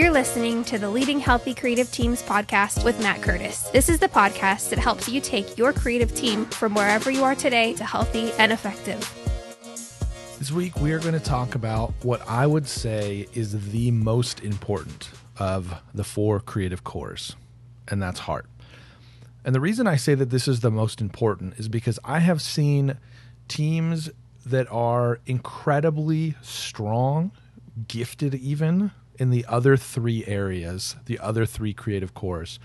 You're listening to the Leading Healthy Creative Teams podcast with Matt Curtis. This is the podcast that helps you take your creative team from wherever you are today to healthy and effective. This week, we are going to talk about what I would say is the most important of the four creative cores, and that's heart. And the reason I say that this is the most important is because I have seen teams that are incredibly strong, gifted even in the other three areas, the other three creative cores.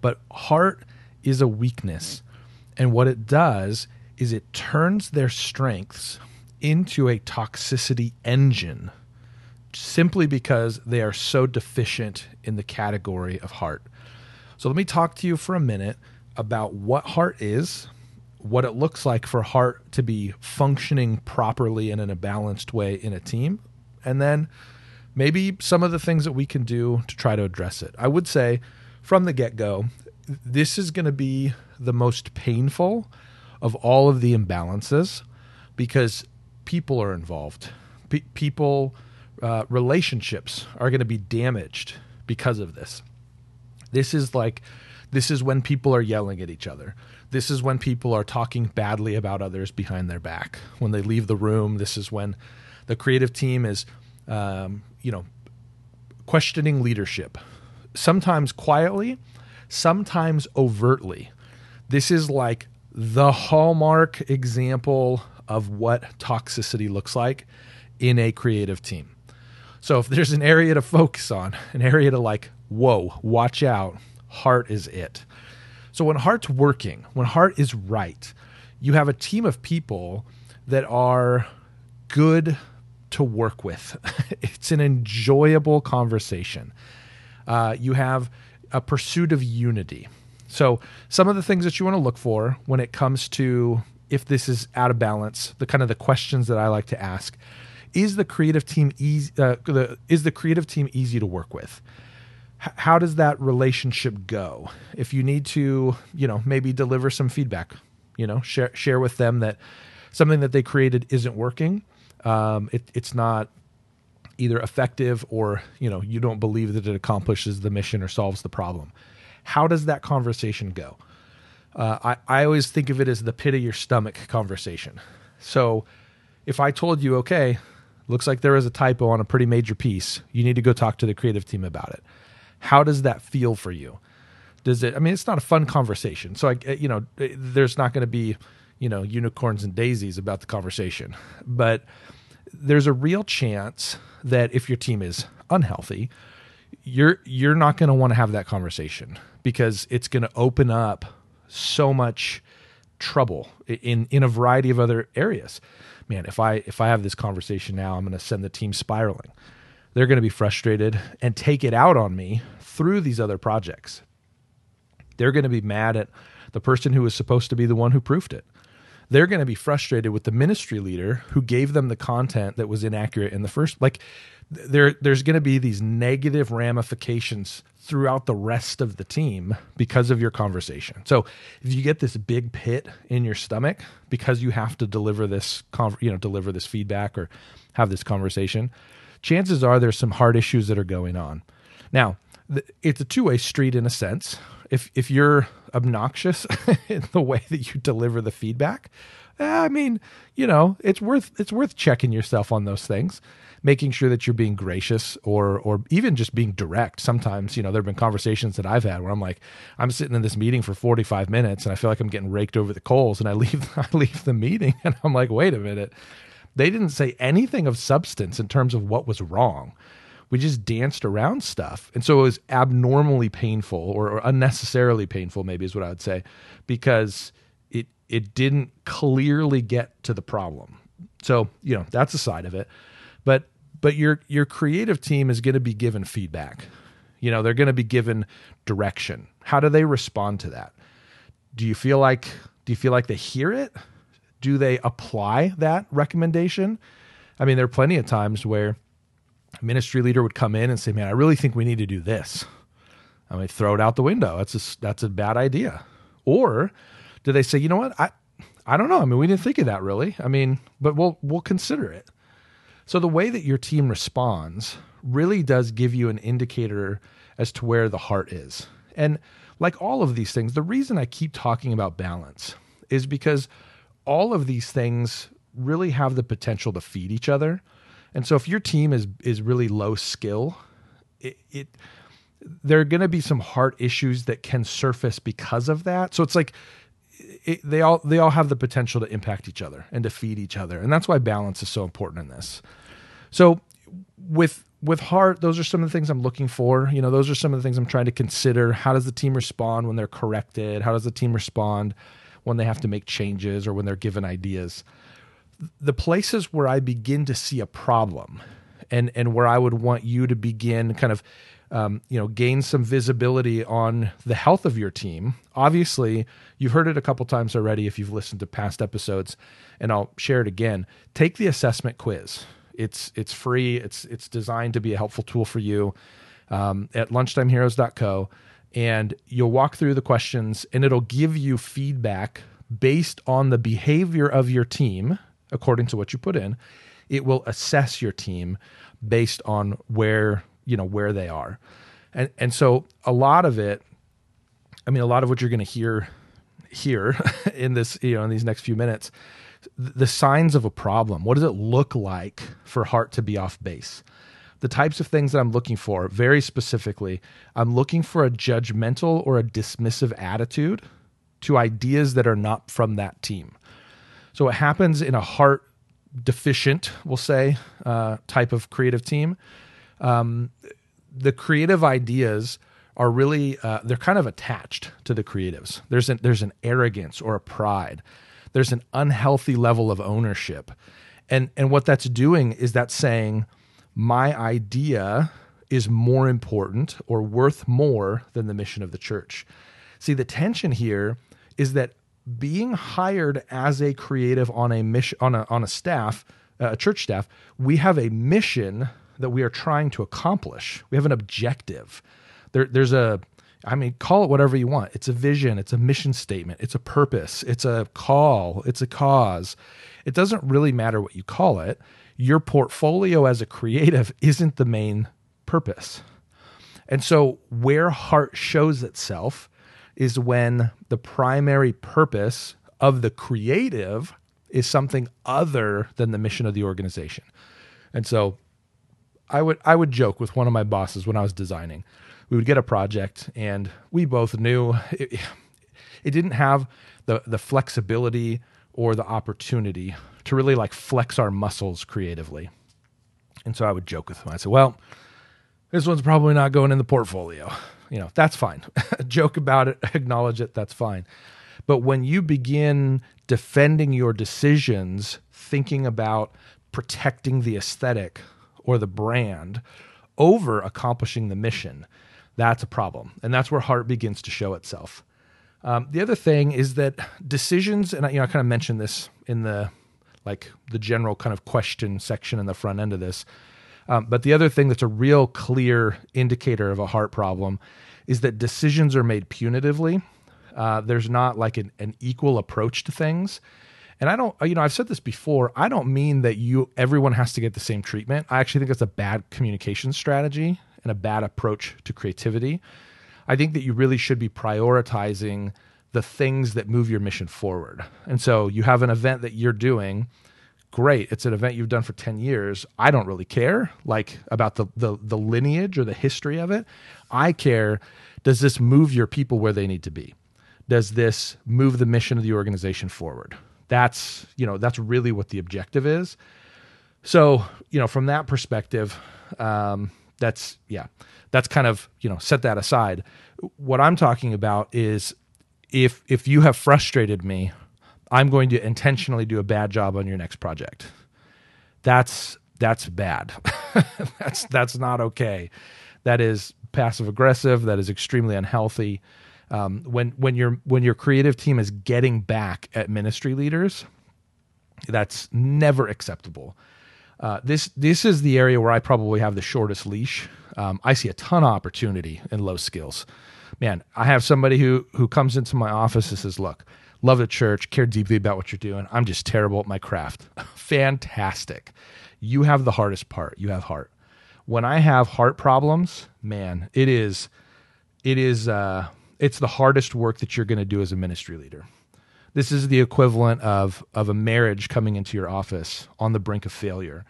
But heart is a weakness. And what it does is it turns their strengths into a toxicity engine simply because they are so deficient in the category of heart. So let me talk to you for a minute about what heart is, what it looks like for heart to be functioning properly and in a balanced way in a team, and then maybe some of the things that we can do to try to address it. I would say from the get go, this is going to be the most painful of all of the imbalances because people are involved. P- people, uh, relationships are going to be damaged because of this. This is like, this is when people are yelling at each other. This is when people are talking badly about others behind their back. When they leave the room, this is when the creative team is um, you know, questioning leadership, sometimes quietly, sometimes overtly. This is like the hallmark example of what toxicity looks like in a creative team. So if there's an area to focus on, an area to like, whoa, watch out, heart is it. So when heart's working, when heart is right, you have a team of people that are good to work with. it's an enjoyable conversation. Uh, you have a pursuit of unity. So, some of the things that you want to look for when it comes to if this is out of balance, the kind of the questions that I like to ask is the creative team easy? Uh, the, is the creative team easy to work with? H- how does that relationship go? If you need to, you know, maybe deliver some feedback, you know, share share with them that something that they created isn't working um, it, it's not either effective or you know you don't believe that it accomplishes the mission or solves the problem. How does that conversation go? Uh, I, I always think of it as the pit of your stomach conversation. So if i told you okay looks like there is a typo on a pretty major piece. You need to go talk to the creative team about it. How does that feel for you? Does it i mean it's not a fun conversation. So i you know there's not going to be you know unicorns and daisies about the conversation. But there's a real chance that if your team is unhealthy, you're you're not going to want to have that conversation because it's going to open up so much trouble in in a variety of other areas. Man, if I if I have this conversation now, I'm going to send the team spiraling. They're going to be frustrated and take it out on me through these other projects. They're going to be mad at the person who was supposed to be the one who proofed it they're going to be frustrated with the ministry leader who gave them the content that was inaccurate in the first like there there's going to be these negative ramifications throughout the rest of the team because of your conversation. So if you get this big pit in your stomach because you have to deliver this you know deliver this feedback or have this conversation, chances are there's some hard issues that are going on. Now, it's a two-way street in a sense. If if you're obnoxious in the way that you deliver the feedback, eh, I mean, you know, it's worth it's worth checking yourself on those things, making sure that you're being gracious or or even just being direct. Sometimes, you know, there've been conversations that I've had where I'm like, I'm sitting in this meeting for 45 minutes and I feel like I'm getting raked over the coals and I leave I leave the meeting and I'm like, wait a minute. They didn't say anything of substance in terms of what was wrong we just danced around stuff. And so it was abnormally painful or, or unnecessarily painful, maybe is what I would say, because it it didn't clearly get to the problem. So, you know, that's a side of it. But but your your creative team is going to be given feedback. You know, they're going to be given direction. How do they respond to that? Do you feel like do you feel like they hear it? Do they apply that recommendation? I mean, there are plenty of times where ministry leader would come in and say, "Man, I really think we need to do this." I mean, throw it out the window. That's a that's a bad idea. Or do they say, "You know what? I I don't know. I mean, we didn't think of that really. I mean, but we'll we'll consider it." So the way that your team responds really does give you an indicator as to where the heart is. And like all of these things, the reason I keep talking about balance is because all of these things really have the potential to feed each other. And so if your team is is really low skill, it, it there are going to be some heart issues that can surface because of that. So it's like it, they all they all have the potential to impact each other and to feed each other, and that's why balance is so important in this. So with with heart, those are some of the things I'm looking for. You know, those are some of the things I'm trying to consider. How does the team respond when they're corrected? How does the team respond when they have to make changes or when they're given ideas? The places where I begin to see a problem and and where I would want you to begin kind of um, you know gain some visibility on the health of your team. Obviously, you've heard it a couple times already if you've listened to past episodes, and I'll share it again. Take the assessment quiz. It's it's free. It's it's designed to be a helpful tool for you um, at lunchtimeheroes.co, and you'll walk through the questions, and it'll give you feedback based on the behavior of your team according to what you put in it will assess your team based on where you know where they are. And and so a lot of it i mean a lot of what you're going to hear here in this you know in these next few minutes the signs of a problem. What does it look like for heart to be off base? The types of things that i'm looking for very specifically i'm looking for a judgmental or a dismissive attitude to ideas that are not from that team so what happens in a heart deficient, we'll say, uh, type of creative team, um, the creative ideas are really uh, they're kind of attached to the creatives. There's an there's an arrogance or a pride. There's an unhealthy level of ownership, and and what that's doing is that saying my idea is more important or worth more than the mission of the church. See, the tension here is that being hired as a creative on a mission on a on a staff, uh, a church staff, we have a mission that we are trying to accomplish. We have an objective. There, there's a I mean, call it whatever you want. It's a vision, it's a mission statement, it's a purpose, it's a call, it's a cause. It doesn't really matter what you call it. Your portfolio as a creative isn't the main purpose. And so, where heart shows itself is when the primary purpose of the creative is something other than the mission of the organization. And so I would I would joke with one of my bosses when I was designing. We would get a project and we both knew it, it didn't have the the flexibility or the opportunity to really like flex our muscles creatively. And so I would joke with him. I said, "Well, this one's probably not going in the portfolio you know, that's fine. Joke about it, acknowledge it, that's fine. But when you begin defending your decisions, thinking about protecting the aesthetic or the brand over accomplishing the mission, that's a problem. And that's where heart begins to show itself. Um, the other thing is that decisions, and I, you know, I kind of mentioned this in the like the general kind of question section in the front end of this. Um, but the other thing that's a real clear indicator of a heart problem is that decisions are made punitively. Uh, there's not like an, an equal approach to things. And I don't, you know, I've said this before. I don't mean that you everyone has to get the same treatment. I actually think that's a bad communication strategy and a bad approach to creativity. I think that you really should be prioritizing the things that move your mission forward. And so you have an event that you're doing great. It's an event you've done for 10 years. I don't really care like about the, the the lineage or the history of it. I care does this move your people where they need to be? Does this move the mission of the organization forward? That's you know that's really what the objective is. So you know from that perspective um, that's yeah that's kind of you know set that aside. What i'm talking about is if if you have frustrated me I'm going to intentionally do a bad job on your next project. That's that's bad. that's that's not okay. That is passive aggressive. That is extremely unhealthy. Um, when when your when your creative team is getting back at ministry leaders, that's never acceptable. Uh, this this is the area where I probably have the shortest leash. Um, I see a ton of opportunity in low skills. Man, I have somebody who who comes into my office and says, "Look, love the church, care deeply about what you're doing. I'm just terrible at my craft. Fantastic. you have the hardest part. You have heart. When I have heart problems, man, it is, it is, uh, it's the hardest work that you're going to do as a ministry leader. This is the equivalent of of a marriage coming into your office on the brink of failure,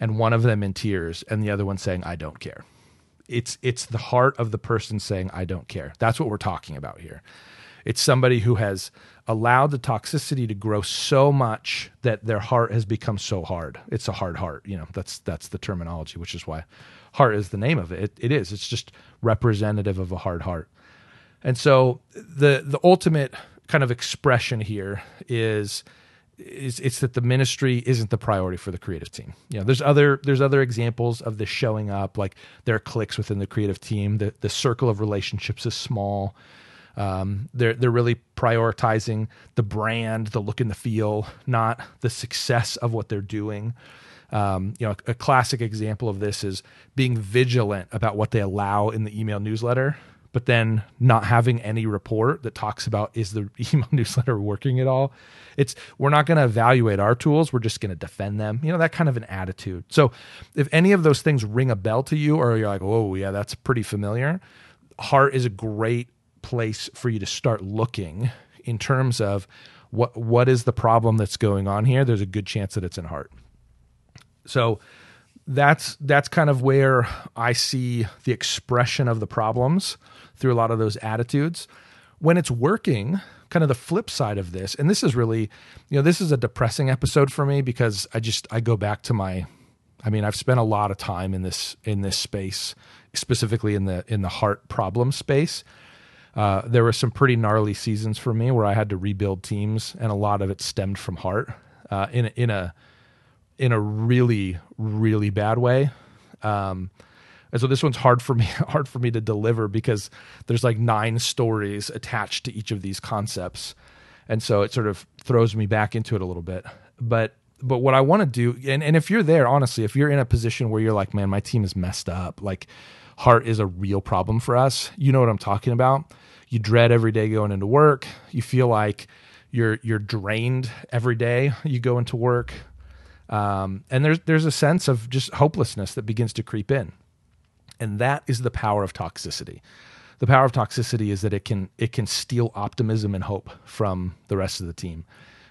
and one of them in tears, and the other one saying, "I don't care." It's it's the heart of the person saying, "I don't care." That's what we're talking about here. It's somebody who has allowed the toxicity to grow so much that their heart has become so hard. It's a hard heart. You know, that's that's the terminology, which is why heart is the name of it. It, it is. It's just representative of a hard heart. And so the the ultimate kind of expression here is is it's that the ministry isn't the priority for the creative team. You know, there's other there's other examples of this showing up. Like there are cliques within the creative team. The the circle of relationships is small. Um, they're they're really prioritizing the brand, the look and the feel, not the success of what they're doing. Um, you know, a, a classic example of this is being vigilant about what they allow in the email newsletter but then not having any report that talks about is the email newsletter working at all it's we're not going to evaluate our tools we're just going to defend them you know that kind of an attitude so if any of those things ring a bell to you or you're like oh yeah that's pretty familiar heart is a great place for you to start looking in terms of what what is the problem that's going on here there's a good chance that it's in heart so that's that's kind of where I see the expression of the problems through a lot of those attitudes. When it's working, kind of the flip side of this, and this is really, you know, this is a depressing episode for me because I just I go back to my I mean, I've spent a lot of time in this in this space, specifically in the in the heart problem space. Uh, there were some pretty gnarly seasons for me where I had to rebuild teams, and a lot of it stemmed from heart uh, in in a in a really really bad way. Um, and so this one's hard for me hard for me to deliver because there's like nine stories attached to each of these concepts, and so it sort of throws me back into it a little bit. But but what I want to do, and, and if you're there, honestly, if you're in a position where you're like, man, my team is messed up, like heart is a real problem for us, you know what I'm talking about. You dread every day going into work. You feel like you're you're drained every day you go into work um, and there's there's a sense of just hopelessness that begins to creep in, and that is the power of toxicity. The power of toxicity is that it can it can steal optimism and hope from the rest of the team,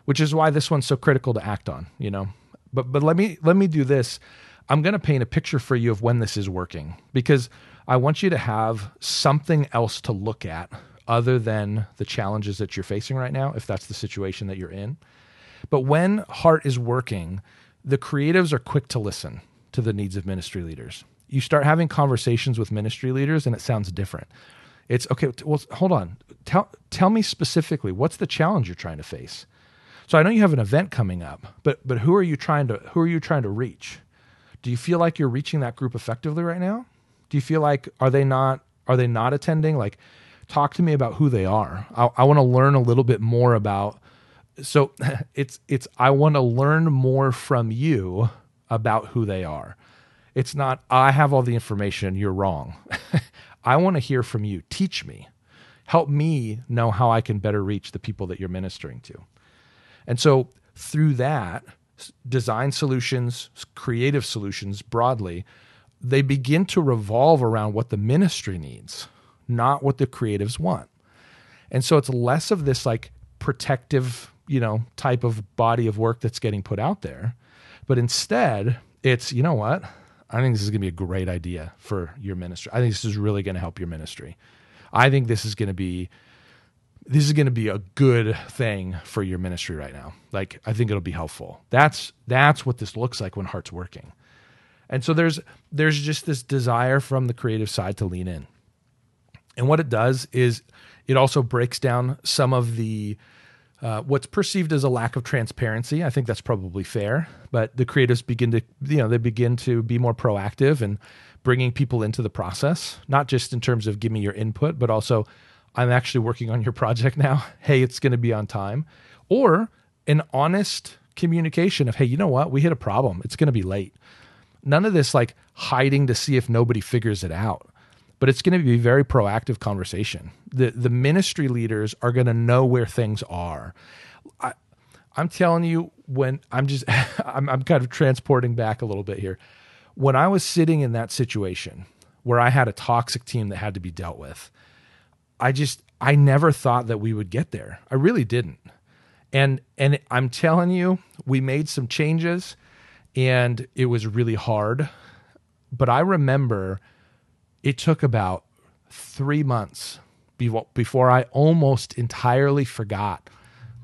which is why this one's so critical to act on. You know, but but let me let me do this. I'm going to paint a picture for you of when this is working because I want you to have something else to look at other than the challenges that you're facing right now, if that's the situation that you're in. But when heart is working, the creatives are quick to listen to the needs of ministry leaders. You start having conversations with ministry leaders and it sounds different. It's okay, well, hold on. Tell, tell me specifically what's the challenge you're trying to face? So I know you have an event coming up, but but who are you trying to who are you trying to reach? Do you feel like you're reaching that group effectively right now? Do you feel like are they not are they not attending? Like talk to me about who they are. I, I want to learn a little bit more about so it's it's I want to learn more from you about who they are. It's not I have all the information, you're wrong. I want to hear from you. Teach me. Help me know how I can better reach the people that you're ministering to. And so through that, design solutions, creative solutions broadly, they begin to revolve around what the ministry needs, not what the creatives want. And so it's less of this like protective you know type of body of work that's getting put out there but instead it's you know what? I think this is going to be a great idea for your ministry. I think this is really going to help your ministry. I think this is going to be this is going to be a good thing for your ministry right now. Like i think it'll be helpful. That's that's what this looks like when heart's working. And so there's there's just this desire from the creative side to lean in. And what it does is it also breaks down some of the uh, what's perceived as a lack of transparency. I think that's probably fair, but the creatives begin to, you know, they begin to be more proactive and bringing people into the process, not just in terms of give me your input, but also I'm actually working on your project now. Hey, it's going to be on time. Or an honest communication of, hey, you know what? We hit a problem. It's going to be late. None of this like hiding to see if nobody figures it out but it's going to be very proactive conversation. The the ministry leaders are going to know where things are. I, I'm telling you, when I'm just I'm I'm kind of transporting back a little bit here. When I was sitting in that situation where I had a toxic team that had to be dealt with, I just I never thought that we would get there. I really didn't. And and I'm telling you, we made some changes and it was really hard. But I remember it took about 3 months before I almost entirely forgot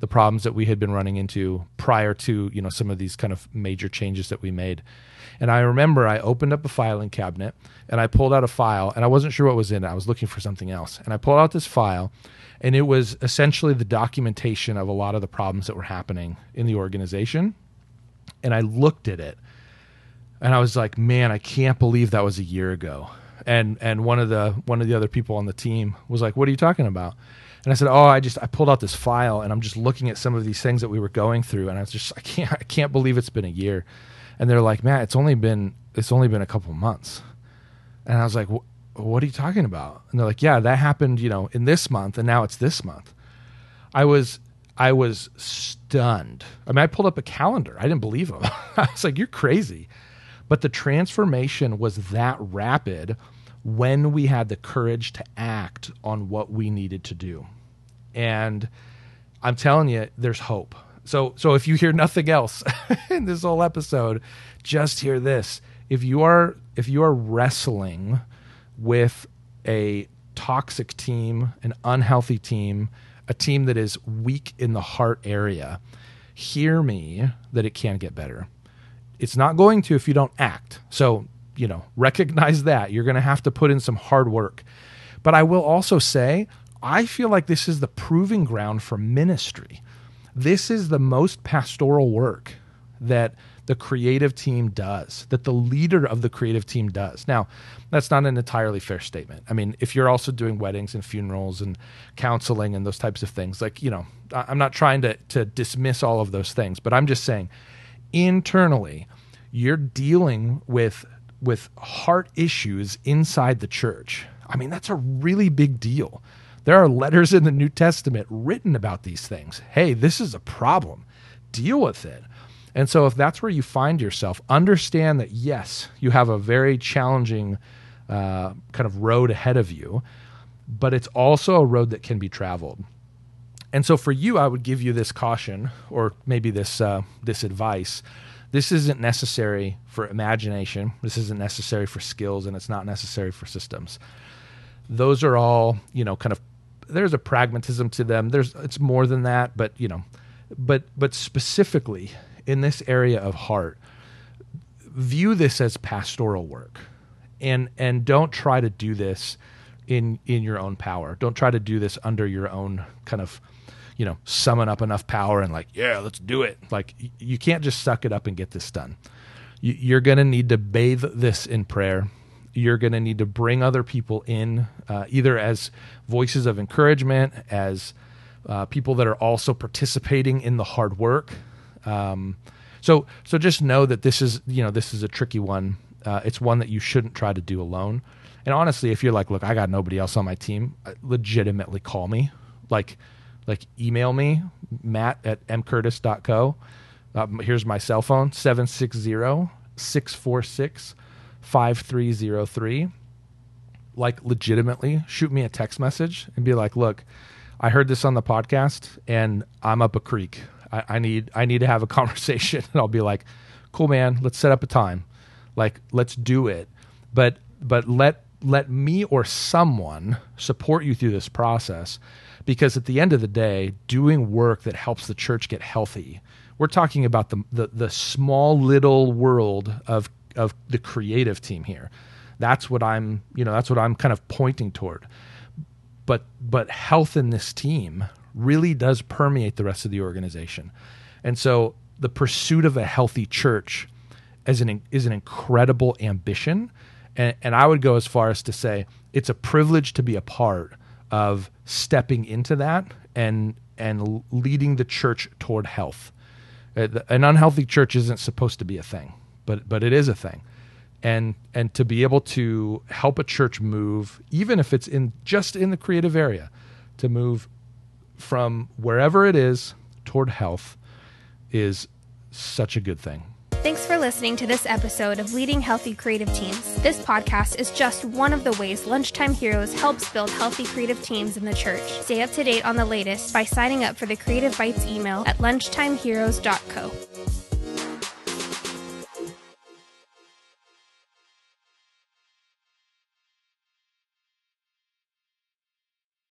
the problems that we had been running into prior to you know some of these kind of major changes that we made. And i remember i opened up a filing cabinet and i pulled out a file and i wasn't sure what was in it. I was looking for something else. And i pulled out this file and it was essentially the documentation of a lot of the problems that were happening in the organization. And i looked at it and i was like man i can't believe that was a year ago. And and one of the one of the other people on the team was like what are you talking about and I said, "Oh, I just I pulled out this file and I'm just looking at some of these things that we were going through, and I was just I can't I can't believe it's been a year." And they're like, "Matt, it's only been it's only been a couple months," and I was like, "What are you talking about?" And they're like, "Yeah, that happened, you know, in this month, and now it's this month." I was I was stunned. I mean, I pulled up a calendar. I didn't believe them. I was like, "You're crazy," but the transformation was that rapid when we had the courage to act on what we needed to do. And I'm telling you, there's hope. So, so if you hear nothing else in this whole episode, just hear this. If you are if you are wrestling with a toxic team, an unhealthy team, a team that is weak in the heart area, hear me that it can get better. It's not going to if you don't act. So you know, recognize that. You're going to have to put in some hard work. But I will also say, I feel like this is the proving ground for ministry. This is the most pastoral work that the creative team does, that the leader of the creative team does. Now, that's not an entirely fair statement. I mean, if you're also doing weddings and funerals and counseling and those types of things, like, you know, I'm not trying to, to dismiss all of those things, but I'm just saying internally, you're dealing with with heart issues inside the church. I mean, that's a really big deal. There are letters in the New Testament written about these things. Hey, this is a problem. Deal with it. And so, if that's where you find yourself, understand that yes, you have a very challenging uh, kind of road ahead of you, but it's also a road that can be traveled. And so, for you, I would give you this caution, or maybe this uh, this advice this isn't necessary for imagination. This isn't necessary for skills, and it's not necessary for systems. Those are all, you know, kind of. There's a pragmatism to them. There's it's more than that, but you know, but but specifically in this area of heart, view this as pastoral work, and and don't try to do this in in your own power. Don't try to do this under your own kind of you know, summon up enough power and like, yeah, let's do it. Like, you can't just suck it up and get this done. You're going to need to bathe this in prayer. You're going to need to bring other people in, uh, either as voices of encouragement, as uh, people that are also participating in the hard work. Um, so, so just know that this is, you know, this is a tricky one. Uh, it's one that you shouldn't try to do alone. And honestly, if you're like, look, I got nobody else on my team, uh, legitimately call me. Like, like email me, matt at mcurtis.co. Um, here's my cell phone, 760-646-5303. Like legitimately shoot me a text message and be like, look, I heard this on the podcast and I'm up a creek. I, I need I need to have a conversation. And I'll be like, cool man, let's set up a time. Like, let's do it. But but let let me or someone support you through this process because at the end of the day, doing work that helps the church get healthy, we're talking about the the, the small little world of of the creative team here. That's what I'm, you know, that's what I'm kind of pointing toward. But but health in this team really does permeate the rest of the organization. And so the pursuit of a healthy church is an is an incredible ambition. And, and I would go as far as to say it's a privilege to be a part of stepping into that and and leading the church toward health. Uh, an unhealthy church isn't supposed to be a thing, but but it is a thing. And and to be able to help a church move, even if it's in just in the creative area, to move from wherever it is toward health is such a good thing. Thanks for listening to this episode of Leading Healthy Creative Teams. This podcast is just one of the ways Lunchtime Heroes helps build healthy creative teams in the church. Stay up to date on the latest by signing up for the Creative Bites email at lunchtimeheroes.co.